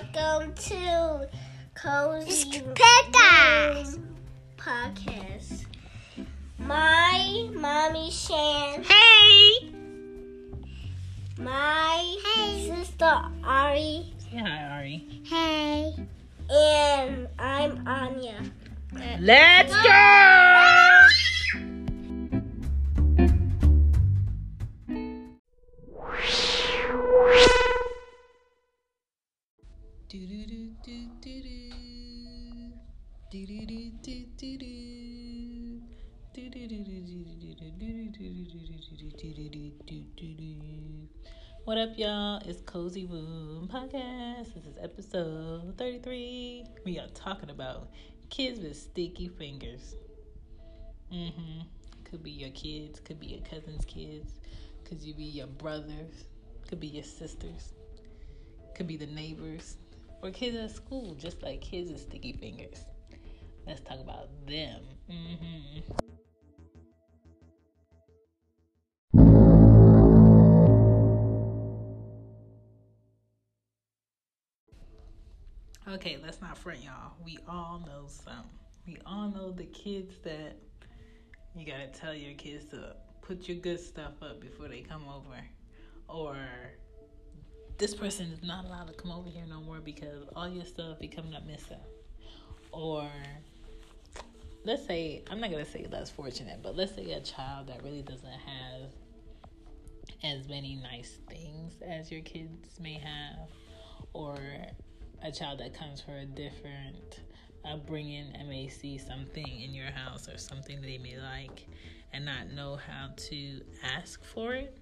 Welcome to Cozy Womb Podcast. My mommy Shan. Hey! My hey. sister Ari. Say hi, Ari. Hey. And I'm Anya. Let's go! What up, y'all? It's Cozy Womb Podcast. This is episode 33. We are talking about kids with sticky fingers. Mm-hmm. Could be your kids, could be your cousin's kids, could you be your brothers, could be your sisters, could be the neighbors, or kids at school, just like kids with sticky fingers. Let's talk about them. Mm-hmm. Okay, let's not front y'all. We all know some. We all know the kids that you gotta tell your kids to put your good stuff up before they come over. Or this person is not allowed to come over here no more because all your stuff be coming up missing. Or let's say I'm not gonna say less fortunate, but let's say a child that really doesn't have as many nice things as your kids may have, or a child that comes from a different upbringing and may see something in your house or something they may like and not know how to ask for it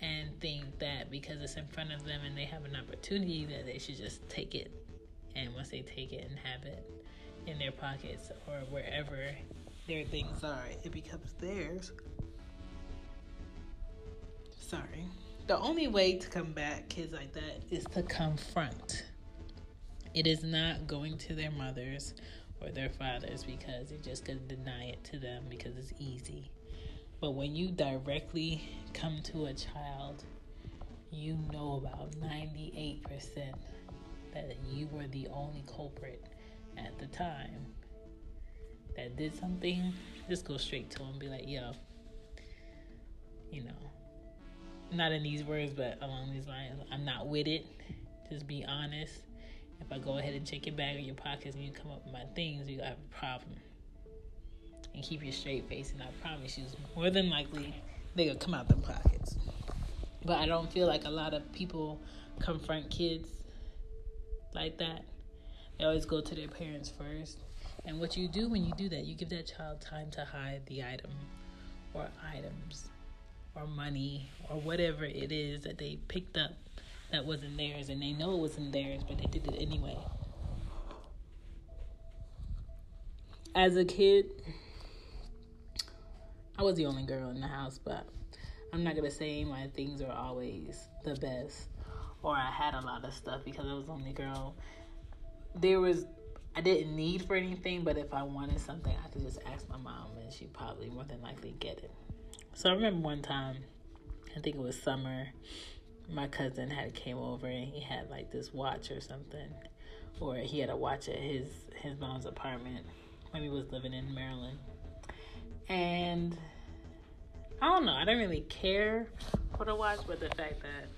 and think that because it's in front of them and they have an opportunity that they should just take it. And once they take it and have it in their pockets or wherever their things are it becomes theirs. Sorry. The only way to combat kids like that is to confront. It is not going to their mothers or their fathers because they're just going to deny it to them because it's easy. But when you directly come to a child, you know about 98% that you were the only culprit at the time that did something, just go straight to them and be like, yo, you know, not in these words, but along these lines, I'm not with it. Just be honest if I go ahead and check your bag or your pockets and you come up with my things, you have a problem. And keep your straight face, and I promise you, more than likely, they gonna come out their pockets. But I don't feel like a lot of people confront kids like that. They always go to their parents first. And what you do when you do that, you give that child time to hide the item or items or money or whatever it is that they picked up that wasn't theirs and they know it wasn't theirs, but they did it anyway. As a kid, I was the only girl in the house, but I'm not gonna say my things are always the best or I had a lot of stuff because I was the only girl. There was I didn't need for anything, but if I wanted something, I could just ask my mom and she'd probably more than likely get it. So I remember one time, I think it was summer, my cousin had came over and he had like this watch or something, or he had a watch at his his mom's apartment when he was living in Maryland, and I don't know. I don't really care for the watch, but the fact that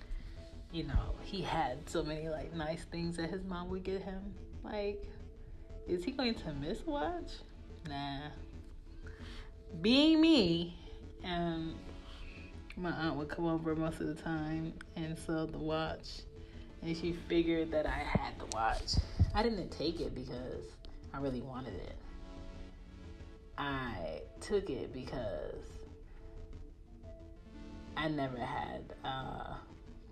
you know he had so many like nice things that his mom would get him, like, is he going to miss watch? Nah. Being me, um, my aunt would come over most of the time and sell the watch. And she figured that I had the watch. I didn't take it because I really wanted it. I took it because I never had a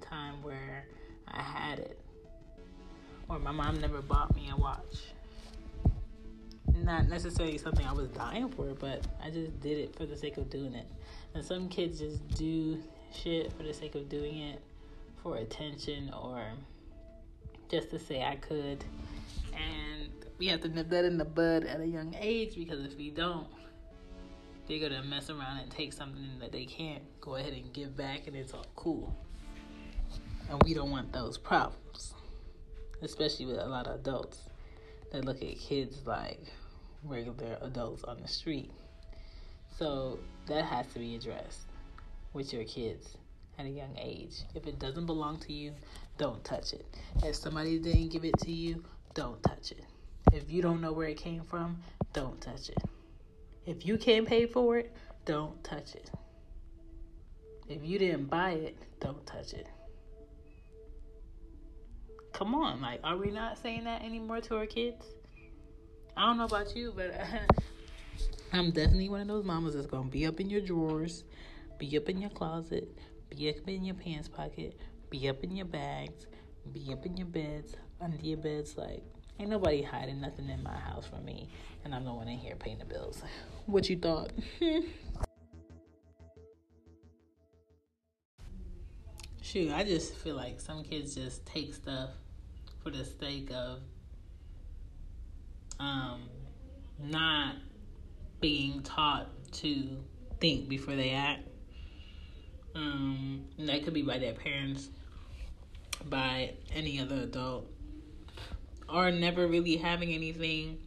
time where I had it. Or my mom never bought me a watch. Not necessarily something I was dying for, but I just did it for the sake of doing it. And some kids just do shit for the sake of doing it for attention or just to say I could. We have to nip that in the bud at a young age because if we don't, they're gonna mess around and take something that they can't go ahead and give back and it's all cool. And we don't want those problems. Especially with a lot of adults that look at kids like regular adults on the street. So that has to be addressed with your kids at a young age. If it doesn't belong to you, don't touch it. If somebody didn't give it to you, don't touch it. If you don't know where it came from, don't touch it. If you can't pay for it, don't touch it. If you didn't buy it, don't touch it. Come on, like, are we not saying that anymore to our kids? I don't know about you, but I'm definitely one of those mamas that's gonna be up in your drawers, be up in your closet, be up in your pants pocket, be up in your bags, be up in your beds, under your beds. Like, ain't nobody hiding nothing in my house from me, and I'm the one in here paying the bills. What you thought? Shoot, I just feel like some kids just take stuff for the sake of um, not being taught to think before they act. Um, that could be by their parents, by any other adult, or never really having anything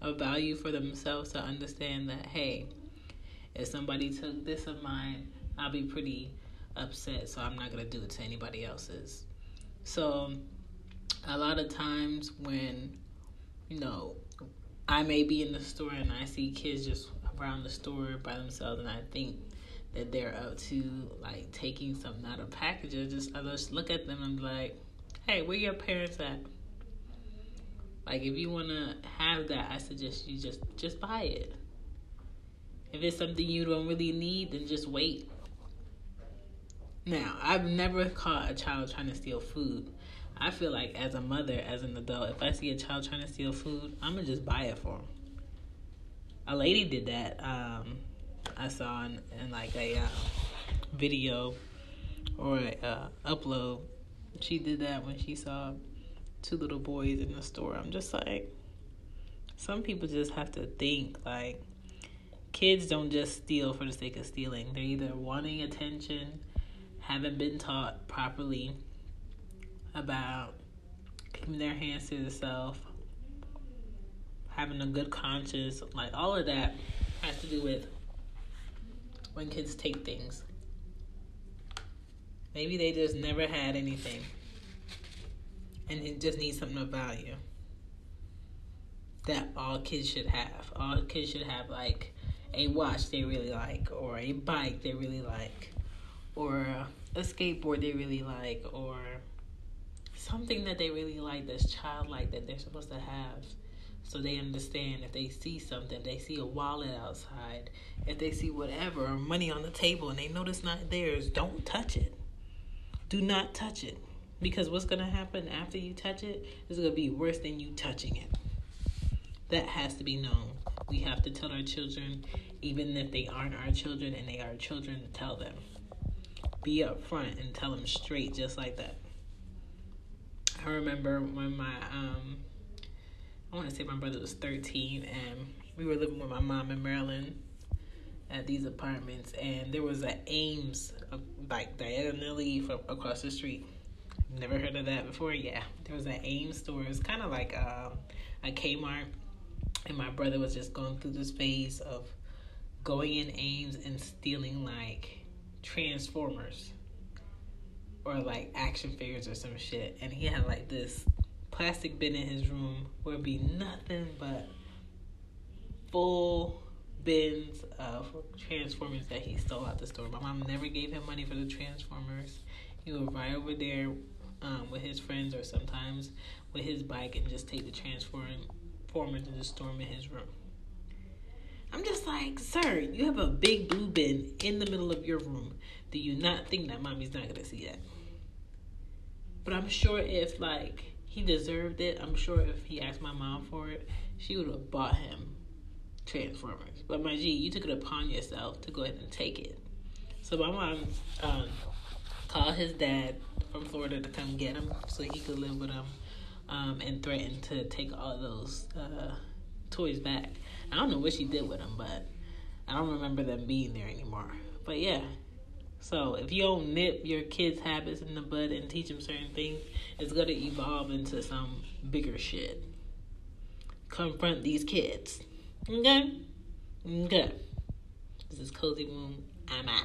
of value for themselves to understand that, hey, if somebody took this of mine, I'll be pretty upset, so I'm not going to do it to anybody else's. So, a lot of times when, you know, I may be in the store and I see kids just around the store by themselves, and I think that they're up to like taking something out of packages. Just I just look at them and be like, "Hey, where your parents at?" Like, if you wanna have that, I suggest you just just buy it. If it's something you don't really need, then just wait. Now, I've never caught a child trying to steal food. I feel like as a mother, as an adult, if I see a child trying to steal food, I'm gonna just buy it for them. A lady did that. Um, I saw in, in like a uh, video or a uh, upload. She did that when she saw two little boys in the store. I'm just like, some people just have to think like kids don't just steal for the sake of stealing. They're either wanting attention, haven't been taught properly about keeping their hands to themselves, having a good conscience, like all of that has to do with when kids take things. Maybe they just never had anything and it just needs something of value that all kids should have. All kids should have like a watch they really like, or a bike they really like, or a skateboard they really like, or something that they really like that's childlike that they're supposed to have so they understand if they see something, they see a wallet outside, if they see whatever, or money on the table and they it's not theirs, don't touch it. Do not touch it. Because what's going to happen after you touch it is going to be worse than you touching it. That has to be known. We have to tell our children, even if they aren't our children and they are children, to tell them. Be upfront and tell them straight, just like that. I remember when my um, I want to say my brother was 13, and we were living with my mom in Maryland at these apartments, and there was an Ames uh, like diagonally from across the street. Never heard of that before? Yeah, there was an Ames store. It's kind of like um, a Kmart, and my brother was just going through this phase of going in Ames and stealing like Transformers or like action figures or some shit, and he had like this plastic bin in his room where it'd be nothing but full bins of Transformers that he stole out the store. My mom never gave him money for the Transformers. He would ride over there um, with his friends or sometimes with his bike and just take the Transformers and just storm in his room. I'm just like, sir, you have a big blue bin in the middle of your room. Do you not think that mommy's not gonna see that? But I'm sure if like he deserved it, I'm sure if he asked my mom for it, she would have bought him Transformers. But my G, you took it upon yourself to go ahead and take it. So my mom um, called his dad from Florida to come get him so he could live with him, um, and threatened to take all those uh, toys back. I don't know what she did with them, but I don't remember them being there anymore. But yeah, so if you don't nip your kids' habits in the bud and teach them certain things, it's gonna evolve into some bigger shit. Confront these kids. Okay? Okay. This is Cozy Womb. I'm out.